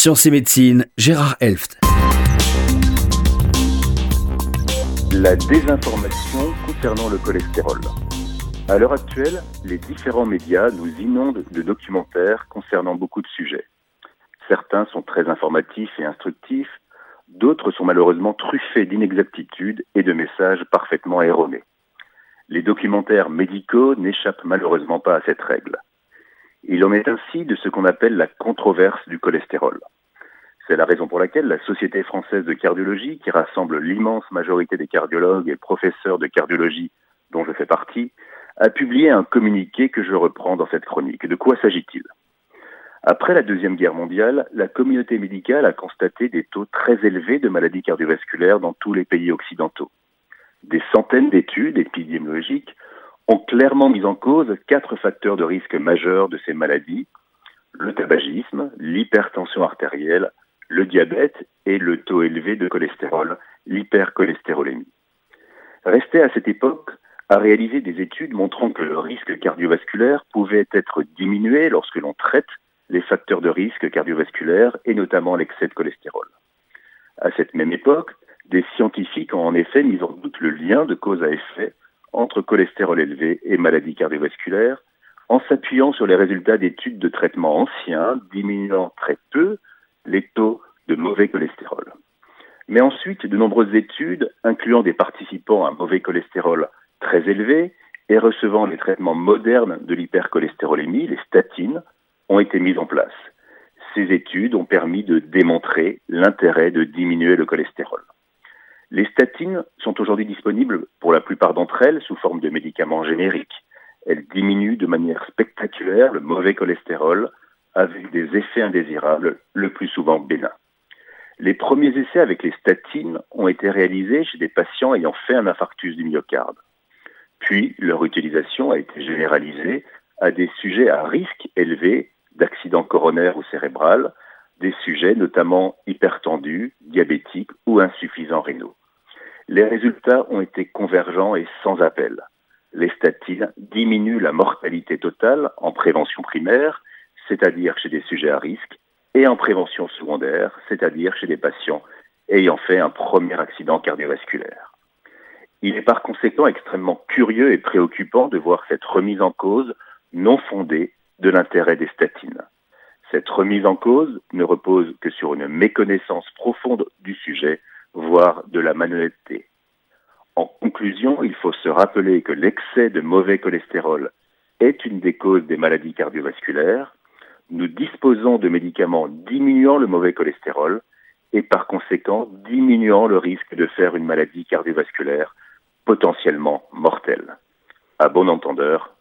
Sciences et Médecine, Gérard Elft. La désinformation concernant le cholestérol. À l'heure actuelle, les différents médias nous inondent de documentaires concernant beaucoup de sujets. Certains sont très informatifs et instructifs, d'autres sont malheureusement truffés d'inexactitudes et de messages parfaitement erronés. Les documentaires médicaux n'échappent malheureusement pas à cette règle. Il en est ainsi de ce qu'on appelle la controverse du cholestérol. C'est la raison pour laquelle la Société française de cardiologie, qui rassemble l'immense majorité des cardiologues et professeurs de cardiologie dont je fais partie, a publié un communiqué que je reprends dans cette chronique. De quoi s'agit-il? Après la Deuxième Guerre mondiale, la communauté médicale a constaté des taux très élevés de maladies cardiovasculaires dans tous les pays occidentaux. Des centaines d'études épidémiologiques ont clairement mis en cause quatre facteurs de risque majeurs de ces maladies, le tabagisme, l'hypertension artérielle, le diabète et le taux élevé de cholestérol, l'hypercholestérolémie. Restait à cette époque à réaliser des études montrant que le risque cardiovasculaire pouvait être diminué lorsque l'on traite les facteurs de risque cardiovasculaire et notamment l'excès de cholestérol. À cette même époque, des scientifiques ont en effet mis en doute le lien de cause à effet entre cholestérol élevé et maladie cardiovasculaire en s'appuyant sur les résultats d'études de traitement anciens diminuant très peu les taux de mauvais cholestérol. Mais ensuite, de nombreuses études incluant des participants à mauvais cholestérol très élevé et recevant les traitements modernes de l'hypercholestérolémie, les statines, ont été mises en place. Ces études ont permis de démontrer l'intérêt de diminuer le cholestérol. Les statines sont aujourd'hui disponibles pour la plupart d'entre elles sous forme de médicaments génériques. Elles diminuent de manière spectaculaire le mauvais cholestérol avec des effets indésirables, le plus souvent bénins. Les premiers essais avec les statines ont été réalisés chez des patients ayant fait un infarctus du myocarde. Puis leur utilisation a été généralisée à des sujets à risque élevé d'accident coronaire ou cérébral, des sujets notamment hypertendus, diabétiques ou insuffisants rénaux. Les résultats ont été convergents et sans appel. Les statines diminuent la mortalité totale en prévention primaire, c'est-à-dire chez des sujets à risque, et en prévention secondaire, c'est-à-dire chez des patients ayant fait un premier accident cardiovasculaire. Il est par conséquent extrêmement curieux et préoccupant de voir cette remise en cause non fondée de l'intérêt des statines. Cette remise en cause ne repose que sur une méconnaissance profonde du sujet voire de la. En conclusion, il faut se rappeler que l'excès de mauvais cholestérol est une des causes des maladies cardiovasculaires. Nous disposons de médicaments diminuant le mauvais cholestérol et par conséquent diminuant le risque de faire une maladie cardiovasculaire potentiellement mortelle. À bon entendeur,